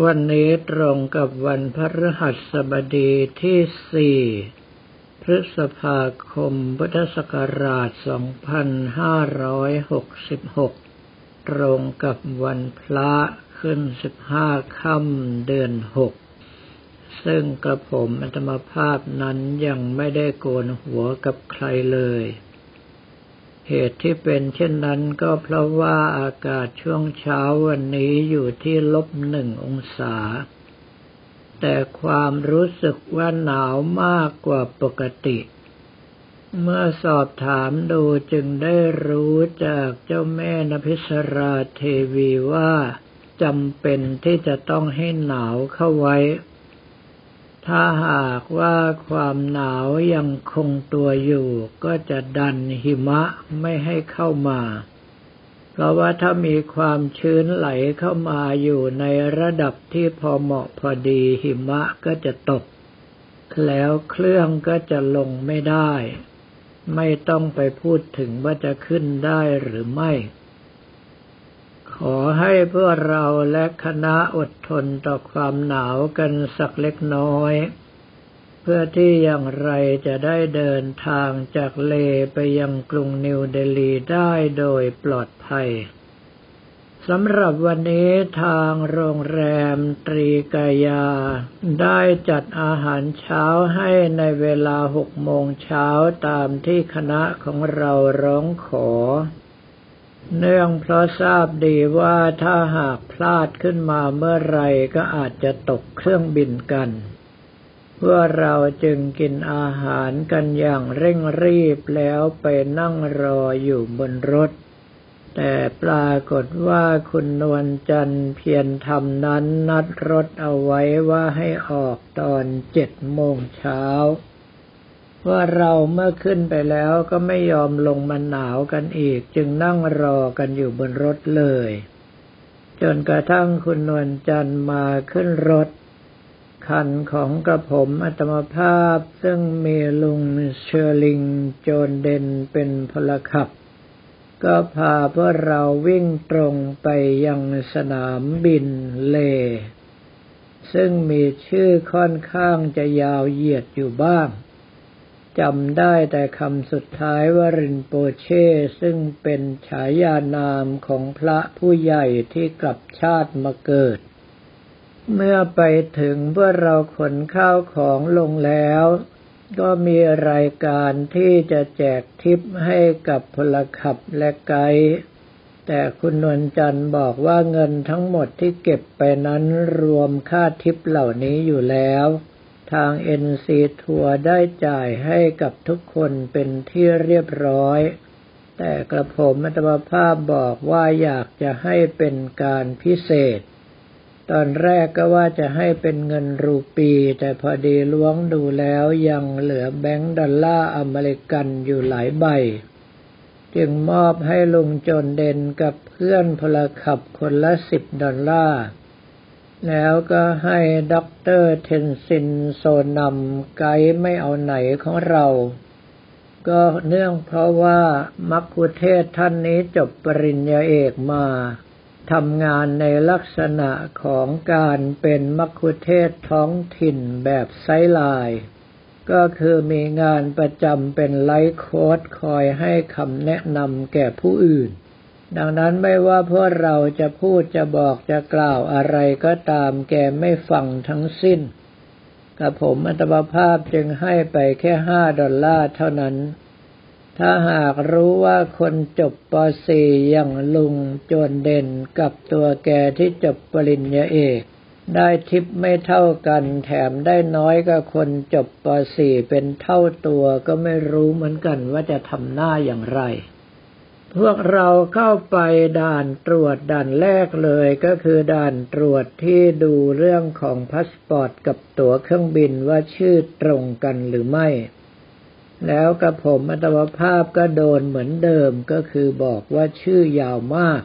วันนี้ตรงกับวันพฤหัสบดีที่สี่พฤษภาคม พุทธศักราช 2566 ตรงกับวันพระขึ้น 15 ค่ำเดือน 6 ซึ่งกระผมอัตมภาพนั้นยังไม่ได้โกนหัวกับใครเลย เหตุที่เป็นเช่นนั้นก็เพราะว่าอากาศช่วงเช้าวันนี้อยู่ที่ลบหนึ่งองศา แต่ความรู้สึกว่าหนาวมากกว่าปกติ เมื่อสอบถามดูจึงได้รู้จากเจ้าแม่นภิสราเทวีว่าจำเป็นที่จะต้องให้หนาวเข้าไว้ ถ้าหากว่าความหนาวยังคงตัวอยู่ ก็จะดันหิมะไม่ให้เข้ามา เพราะว่าถ้ามีความชื้นไหลเข้ามาอยู่ในระดับที่พอเหมาะพอดีหิมะก็จะตก แล้วเครื่องก็จะลงไม่ได้ ไม่ต้องไปพูดถึงว่าจะขึ้นได้หรือไม่ อให้พวกเราและคณะอดทนต่อความหนาวกันสักเล็กน้อย เพื่อที่อย่างไรจะได้เดินทางจากเลไปยังกรุงนิวเดลีได้โดยปลอดภัยสำหรับวันนี้ทางโรงแรมตรีกายา ได้จัดอาหารเช้าให้ในเวลาหกโมงเช้าตามที่คณะของเราร้องขอ เนื่องเพราะทราบดีว่าถ้าหากพลาดขึ้นมาเมื่อไรก็อาจจะตกเครื่องบินกัน เพื่อเราจึงกินอาหารกันอย่างเร่งรีบแล้วไปนั่งรออยู่บนรถ แต่ปรากฏว่าคุณนวลจันทร์เพียรทำนั้นนัดรถเอาไว้ว่าให้ออกตอนเจ็ดโมงเช้า ว่าเราเมื่อขึ้นไปแล้วก็ไม่ยอมลงมาหนาวกันอีก จึงนั่งรอกันอยู่บนรถเลย จนกระทั่งคุณนวลจันทร์มาขึ้นรถ คันของกระผมอาตมภาพซึ่งมีลุงเชอร์ลิงโจนเดนเป็นพลขับ ก็พาพวกเราวิ่งตรงไปยังสนามบินเล ซึ่งมีชื่อค่อนข้างจะยาวเหยียดอยู่บ้าง จำได้แต่คำสุดท้ายว่ารินโปเชเช่ ซึ่งเป็นฉายานามของพระผู้ใหญ่ที่กลับชาติมาเกิด เมื่อไปถึงเมื่อเราขนข้าวของลงแล้ว ก็มีรายการที่จะแจกทิปให้กับพลขับและไกด์แต่คุณนวลจันทร์บอกว่าเงินทั้งหมดที่เก็บไปนั้นรวมค่าทิปเหล่านี้อยู่แล้ว ทาง NC ทัวร์ได้จ่ายให้กับทุกคนเป็นที่เรียบร้อย แต่กระผมอัตมภาพบอกว่าอยากจะให้เป็นการพิเศษ ตอนแรกก็ว่าจะให้เป็นเงินรูปี แต่พอดีล้วงดูแล้วยังเหลือแบงก์ดอลลาร์อเมริกันอยู่หลายใบ จึงมอบให้ลุงจนเด่นกับเพื่อนพลขับคนละสิบดอลลาร์ แล้วก็ให้ด็อกเตอร์เทนซินโซนำไกด์ไม่เอาไหนของเรา ก็เนื่องเพราะว่ามัคคุเทศก์ท่านนี้จบปริญญาเอกมาทำงานในลักษณะของการเป็นมัคคุเทศก์ท้องถิ่นแบบ sideline ก็คือมีงานประจำเป็น life coach คอยให้คำแนะนำแก่ผู้อื่น ดังนั้นไม่ว่าพวกเราจะพูดจะบอกจะกล่าวอะไรก็ตามแกไม่ฟังทั้งสิ้นกับผมอัตมภาพจึงให้ไปแค่ห้าดอลลาร์เท่านั้น ถ้าหากรู้ว่าคนจบป .4 อย่างลุงจนเด่นกับตัวแกที่จบปริญญาเอก ได้ทิปไม่เท่ากันแถมได้น้อยกับคนจบป .4 เป็นเท่าตัวก็ไม่รู้เหมือนกันว่าจะทำหน้าอย่างไร พวกเราเข้าไปด่านตรวจด่านแรกเลยก็คือด่านตรวจที่ดูเรื่องของพาสปอร์ตกับตั๋วเครื่องบินว่าชื่อตรงกันหรือไม่ แล้วกระผมอาตมภาพก็โดนเหมือนเดิมก็คือบอกว่าชื่อยาวมาก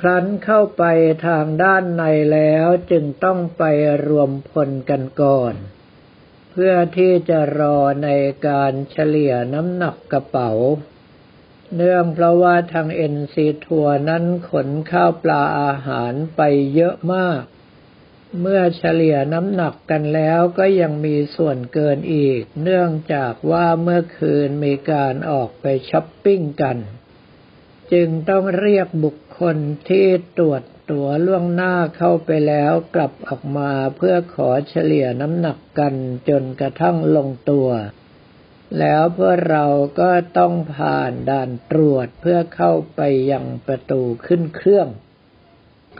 ครั้นเข้าไปทางด้านในแล้วจึงต้องไปรวมพลกันก่อน เพื่อที่จะรอในการเฉลี่ยน้ำหนักกระเป๋า เนื่องเพราะว่าทางเอ็นซีทัวร์นั้นขนข้าวปลาอาหารไปเยอะมาก เมื่อเฉลี่ยน้ำหนักกันแล้วก็ยังมีส่วนเกินอีก เนื่องจากว่าเมื่อคืนมีการออกไปช้อปปิ้งกัน จึงต้องเรียกบุคคลที่ตรวจตั๋วล่วงหน้าเข้าไปแล้วกลับออกมาเพื่อขอเฉลี่ยน้ำหนักกันจนกระทั่งลงตัว แล้วเพื่อเราก็ต้องผ่านด่านตรวจเพื่อเข้าไปยังประตูขึ้นเครื่อง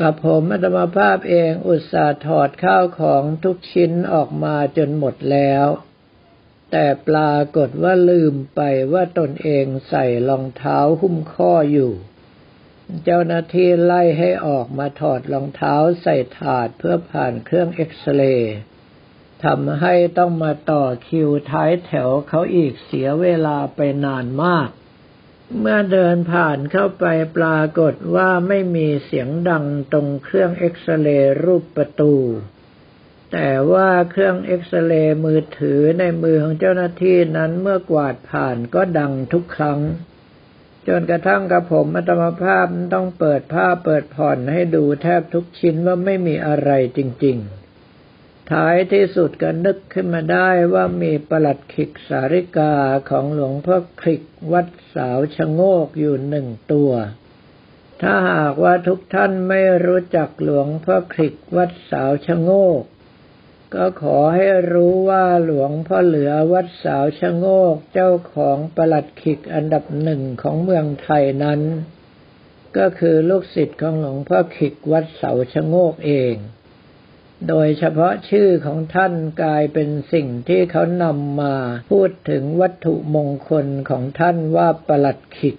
กับผมอัตมาภาพเองอุตส่าห์ถอดข้าวของทุกชิ้นออกมาจนหมดแล้ว แต่ปรากฏว่าลืมไปว่าตนเองใส่รองเท้าหุ้มข้ออยู่ เจ้าหน้าที่ไล่ให้ออกมาถอดรองเท้าใส่ถาดเพื่อผ่านเครื่องเอ็กซเรย์ ทำให้ต้องมาต่อคิวท้ายแถวเขาอีกเสียเวลาไปนานมาก เมื่อเดินผ่านเข้าไปปรากฏว่าไม่มีเสียงดังตรงเครื่องเอ็กซเรย์รูปประตู แต่ว่าเครื่องเอ็กซเรย์มือถือในมือของเจ้าหน้าที่นั้นเมื่อกวาดผ่านก็ดังทุกครั้ง จนกระทั่งกับผมอัตมภาพต้องเปิดผ้าเปิดผ่อนให้ดูแทบทุกชิ้นว่าไม่มีอะไรจริง ๆ ท้ายที่สุดก็นึกขึ้นมาได้ว่ามีประหลัดขิกสาริกาของหลวงพ่อคลิกวัดสาวชะโงกอยู่หนึ่งตัว ถ้าหากว่าทุกท่านไม่รู้จักหลวงพ่อคลิกวัดสาวชะโงก ก็ขอให้รู้ว่าหลวงพ่อเหลือวัดสาวชะโงกเจ้าของประหลัดขิกอันดับหนึ่งของเมืองไทยนั้น ก็คือลูกศิษย์ของหลวงพ่อขิกวัดเสาชะโงกเอง โดยเฉพาะชื่อของท่านกลายเป็นสิ่งที่เขานำมาพูดถึงวัตถุมงคลของท่านว่าประหลัดขิก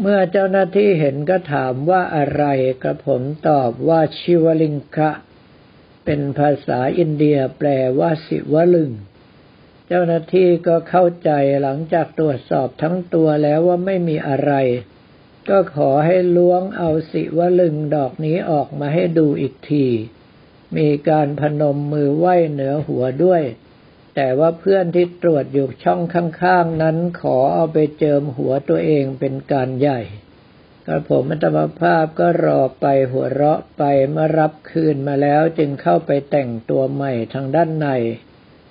เมื่อเจ้าหน้าที่เห็นก็ถามว่าอะไรกระผมตอบว่าชิวลิงคะเป็นภาษาอินเดียแปลว่าสิวลึง เจ้าหน้าที่ก็เข้าใจหลังจากตรวจสอบทั้งตัวแล้วว่าไม่มีอะไร ก็ขอให้ล้วงเอาสิวลึงดอกนี้ออกมาให้ดูอีกที มีการพนมมือไหว้เหนือหัวด้วย แต่ว่าเพื่อนที่ตรวจอยู่ช่องข้างๆนั้นขอเอาไปเจิมหัวตัวเองเป็นการใหญ่กระผมอัตมภาพก็รอไปหัวเราะไปเมื่อรับคืนมาแล้วจึงเข้าไปแต่งตัวใหม่ทางด้านใน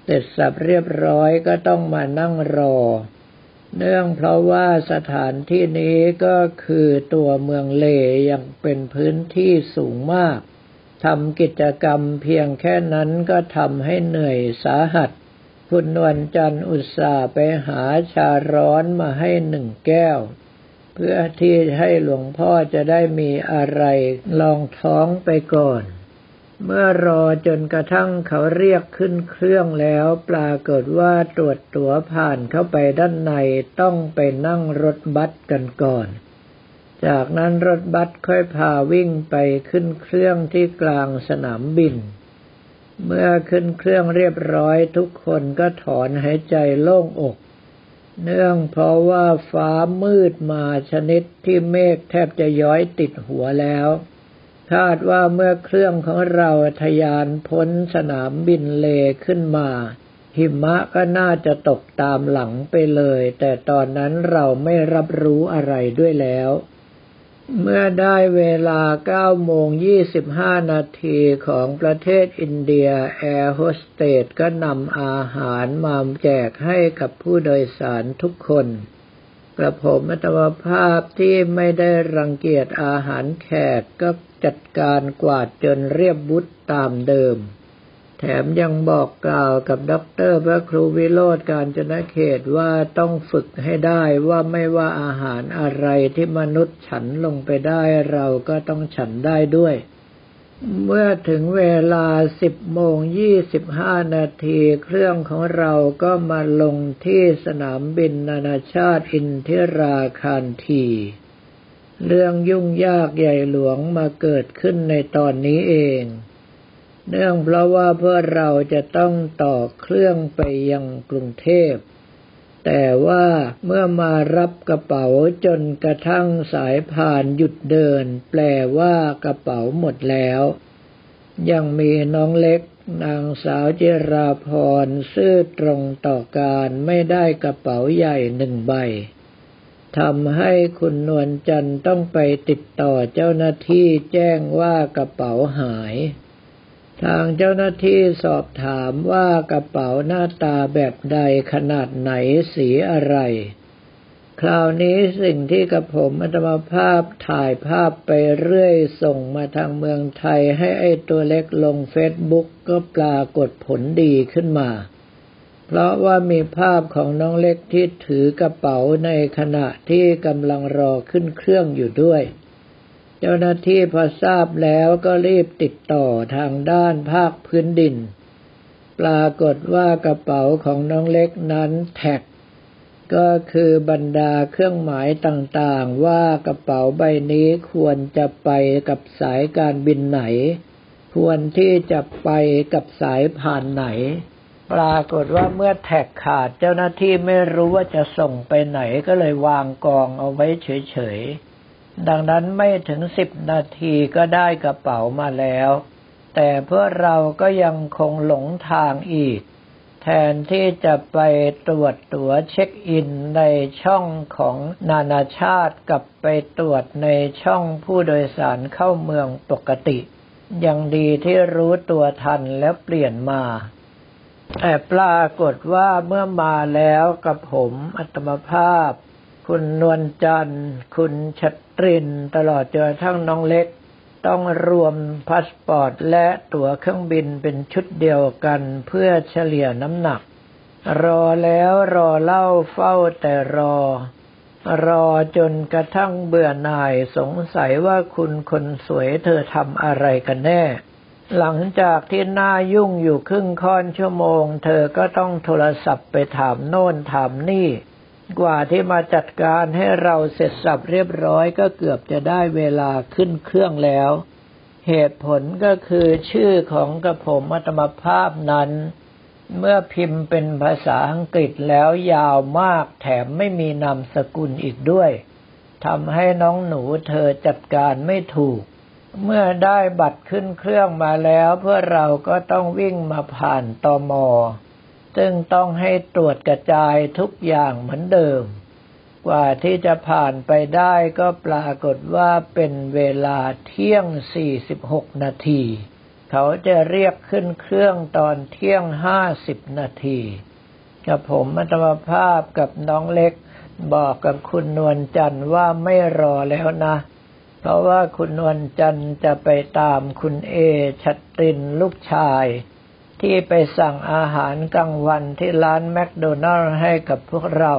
เสร็จสับเรียบร้อยก็ต้องมานั่งรอ เนื่องเพราะว่าสถานที่นี้ก็คือตัวเมืองเลยังเป็นพื้นที่สูงมาก ทำกิจกรรมเพียงแค่นั้นก็ทำให้เหนื่อยสาหัส คุณนวลจันทร์อุตส่าห์ไปหาชาร้อนมาให้หนึ่งแก้ว เพื่อที่ให้หลวงพ่อจะได้มีอะไรลองท้องไปก่อน เมื่อรอจนกระทั่งเขาเรียกขึ้นเครื่องแล้วปรากฏว่าตรวจตั๋วผ่านเข้าไปด้านในต้องไปนั่งรถบัสกันก่อน จากนั้นรถบัสค่อยพาวิ่งไปขึ้นเครื่องที่กลางสนามบิน เมื่อขึ้นเครื่องเรียบร้อยทุกคนก็ถอนหายใจโล่งอก เนื่องเพราะว่าฟ้ามืดมาชนิดที่เมฆแทบจะย้อยติดหัวแล้ว คาดว่าเมื่อเครื่องของเราทยานพ้นสนามบินเลขึ้นมา หิมะก็น่าจะตกตามหลังไปเลย แต่ตอนนั้นเราไม่รับรู้อะไรด้วยแล้ว เมื่อได้เวลา9โมง25 นาทีของประเทศอินเดีย แอร์โฮสเตสก็นำอาหารมาแจกให้กับผู้โดยสารทุกคน กระผมอัตมภาพที่ไม่ได้รังเกียจอาหารแขกก็จัดการกวาดจนเรียบบุตรตามเดิม แถมยังบอกกล่าวกับด็อกเตอร์พระครูวิโรธการจนเขตว่าต้องฝึกให้ได้ว่าไม่ว่าอาหารอะไรที่มนุษย์ฉันลงไปได้เราก็ต้องฉันได้ด้วย เมื่อถึงเวลาสิบโมงยี่สิบห้านาทีเครื่องของเราก็มาลงที่สนามบินนานาชาติอินทิราคารทีเรื่องยุ่งยากใหญ่หลวงมาเกิดขึ้นในตอนนี้เอง เนื่องเพราะว่าเพื่อเราจะต้องต่อเครื่องไปยังกรุงเทพ แต่ว่าเมื่อมารับกระเป๋าจนกระทั่งสายผ่านหยุดเดิน แปลว่ากระเป๋าหมดแล้ว ยังมีน้องเล็กนางสาวเจราพรซื่อตรงต่อการไม่ได้กระเป๋าใหญ่หนึ่งใบทำให้คุณนวลจันทร์ต้องไปติดต่อเจ้าหน้าที่แจ้งว่ากระเป๋าหาย ทางเจ้าหน้าที่สอบถามว่ากระเป๋าหน้าตาแบบใดขนาดไหนสีอะไร คราวนี้สิ่งที่กระผมอัตมาภาพถ่ายภาพไปเรื่อยส่งมาทางเมืองไทยให้ไอ้ตัวเล็กลงเฟซบุ๊กก็ปรากฏผลดีขึ้นมา เพราะว่ามีภาพของน้องเล็กที่ถือกระเป๋าในขณะที่กำลังรอขึ้นเครื่องอยู่ด้วย เจ้าหน้าที่พอทราบแล้วก็รีบติดต่อทางด้านภาคพื้นดิน ปรากฏว่ากระเป๋าของน้องเล็กนั้นแท็ก ก็คือบรรดาเครื่องหมายต่างๆ ว่ากระเป๋าใบนี้ควรจะไปกับสายการบินไหน ควรที่จะไปกับสายผ่านไหน ปรากฏว่าเมื่อแท็กขาดเจ้าหน้าที่ไม่รู้ว่าจะส่งไปไหนก็เลยวางกองเอาไว้เฉยๆ ดังนั้นไม่ถึงสิบนาทีก็ได้กระเป๋ามาแล้ว แต่เพื่อเราก็ยังคงหลงทางอีก แทนที่จะไปตรวจตั๋วเช็คอินในช่องของนานาชาติกับไปตรวจในช่องผู้โดยสารเข้าเมืองปกติ ยังดีที่รู้ตัวทันแล้วเปลี่ยนมาแต่ปรากฏว่าเมื่อมาแล้วกับผมอัตมภาพ คุณนวลจันทร์ คุณชัตริน ตลอดจนทั้งน้องเล็ก ต้องรวมพาสปอร์ต และตั๋วเครื่องบินเป็นชุดเดียวกันเพื่อเฉลี่ยน้ำหนัก รอแล้วรอเล่าเฝ้าแต่รอ รอจนกระทั่งเบื่อหน่ายสงสัยว่าคุณคนสวยเธอทำอะไรกันแน่ หลังจากที่หน้ายุ่งอยู่ครึ่งค่อนชั่วโมง เธอก็ต้องโทรศัพท์ไปถามโน่นถามนี่ กว่าที่มาจัดการให้เราเสร็จสับเรียบร้อยก็เกือบจะได้เวลาขึ้นเครื่องแล้ว เหตุผลก็คือชื่อของกระผมอัตมภาพนั้น เมื่อพิมพ์เป็นภาษาอังกฤษแล้วยาวมากแถมไม่มีนามสกุลอีกด้วยทำให้น้องหนูเธอจัดการไม่ถูก เมื่อได้บัตรขึ้นเครื่องมาแล้วเพื่อเราก็ต้องวิ่งมาผ่านตอมอ ซึ่งต้องให้ตรวจกระจายทุกอย่างเหมือนเดิม กว่าที่จะผ่านไปได้ก็ปรากฏว่าเป็นเวลาเที่ยง 46 นาที เขาจะเรียกขึ้นเครื่องตอนเที่ยง 50 นาที กับผมมัตมภาพกับน้องเล็กบอกกับคุณนวลจันทร์ว่าไม่รอแล้วนะ เพราะว่าคุณนวลจันทร์จะไปตามคุณเอชัดตินลูกชาย ที่ไปสั่งอาหารกลางวันที่ร้านแมคโดนัลล์ให้กับพวกเรา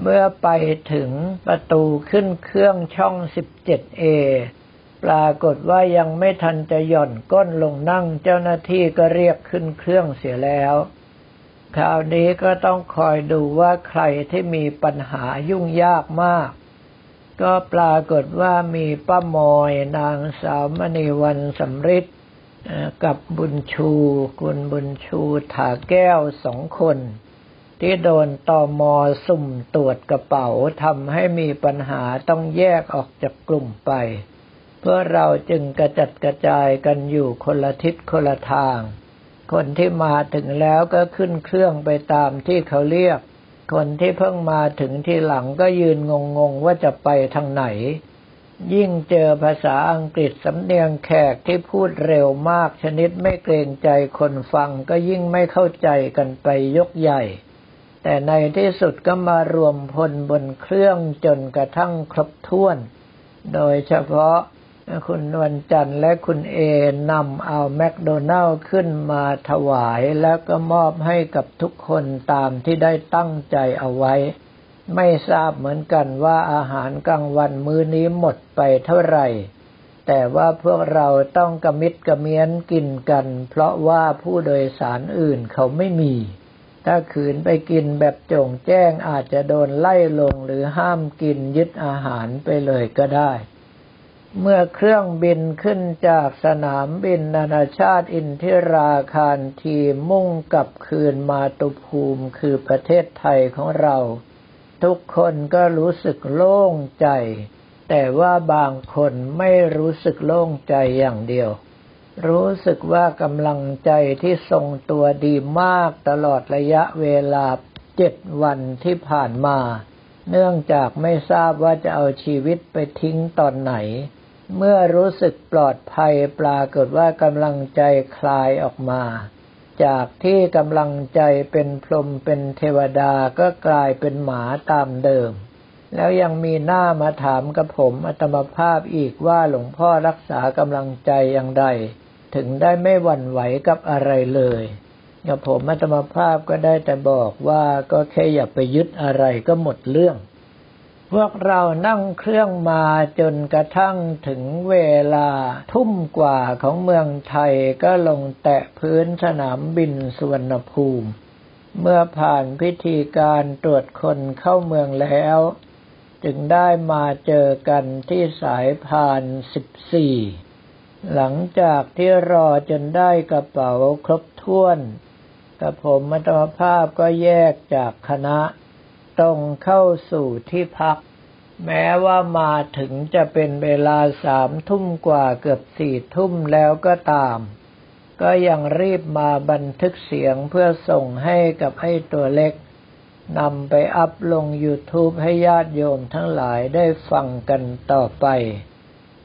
เมื่อไปถึงประตูขึ้นเครื่องช่อง 17A ปรากฏว่ายังไม่ทันจะหย่อนก้นลงนั่งเจ้าหน้าที่ก็เรียกขึ้นเครื่องเสียแล้ว คราวนี้ก็ต้องคอยดูว่าใครที่มีปัญหายุ่งยากมาก ก็ปรากฏว่ามีป้ามอยนางสาวมณีวันสำริด กับบุญชู คุณบุญชูถาแก้วสองคน ที่โดนตอมอสุ่มตรวจกระเป๋าทำให้มีปัญหาต้องแยกออกจากกลุ่มไป เพื่อเราจึงกระจัดกระจายกันอยู่คนละทิศคนละทาง คนที่มาถึงแล้วก็ขึ้นเครื่องไปตามที่เขาเรียก คนที่เพิ่งมาถึงที่หลังก็ยืนงงๆว่าจะไปทางไหน ยิ่งเจอภาษาอังกฤษสำเนียงแขกที่พูดเร็วมากชนิดไม่เกรงใจคนฟังก็ยิ่งไม่เข้าใจกันไปยกใหญ่ แต่ในที่สุดก็มารวมพลบนเครื่องจนกระทั่งครบถ้วน โดยเฉพาะคุณนวลจันทร์และคุณเอนำเอาแมคโดนัลล์ขึ้นมาถวายแล้วก็มอบให้กับทุกคนตามที่ได้ตั้งใจเอาไว้ ไม่ทราบเหมือนกันว่าอาหารกลางวันมื้อนี้หมดไปเท่าไหร่ แต่ว่าพวกเราต้องกระมิดกระเมียนกินกัน เพราะว่าผู้โดยสารอื่นเขาไม่มี ถ้าขืนไปกินแบบจงแจ้งอาจจะโดนไล่ลงหรือห้ามกินยึดอาหารไปเลยก็ได้ เมื่อเครื่องบินขึ้นจากสนามบินนานาชาติอินทิราคารทีมุ่งกลับคืนมาตุภูมิคือประเทศไทยของเรา ทุกคนก็รู้สึกโล่งใจ แต่ว่าบางคนไม่รู้สึกโล่งใจอย่างเดียว รู้สึกว่ากำลังใจที่ทรงตัวดีมากตลอดระยะเวลาเจ็ดวันที่ผ่านมา เนื่องจากไม่ทราบว่าจะเอาชีวิตไปทิ้งตอนไหน เมื่อรู้สึกปลอดภัยปรากฏว่ากำลังใจคลายออกมา จากที่กำลังใจเป็นพรหมเป็นเทวดาก็กลายเป็นหมาตามเดิม แล้วยังมีหน้ามาถามกับผมอัตมภาพอีกว่าหลวงพ่อรักษากำลังใจอย่างไรถึงได้ไม่หวั่นไหวกับอะไรเลยกับผมอัตมภาพก็ได้แต่บอกว่าก็แค่อย่าไปยึดอะไรก็หมดเรื่อง พวกเรานั่งเครื่องมาจนกระทั่งถึงเวลา ทุ่มกว่าของเมืองไทยก็ลงแตะพื้นสนามบินสุวรรณภูมิ เมื่อผ่านพิธีการตรวจคนเข้าเมืองแล้ว จึงได้มาเจอกันที่สายพานสิบสี่หลังจากที่รอจนได้กระเป๋าครบถ้วน กับผมมัตมภาพก็แยกจากคณะ ตรงเข้าสู่ที่พัก แม้ว่ามาถึงจะเป็นเวลาสามทุ่มกว่าเกือบสี่ทุ่มแล้วก็ตาม ก็ยังรีบมาบันทึกเสียงเพื่อส่งให้กับไอ้ตัวเล็กนำไปอัพลง YouTube ให้ญาติโยมทั้งหลายได้ฟังกันต่อไป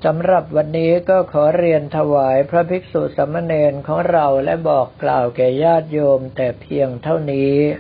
สำหรับวันนี้ก็ขอเรียนถวายพระภิกษุสามเณรของเราและบอกกล่าวแก่ญาติโยมแต่เพียงเท่านี้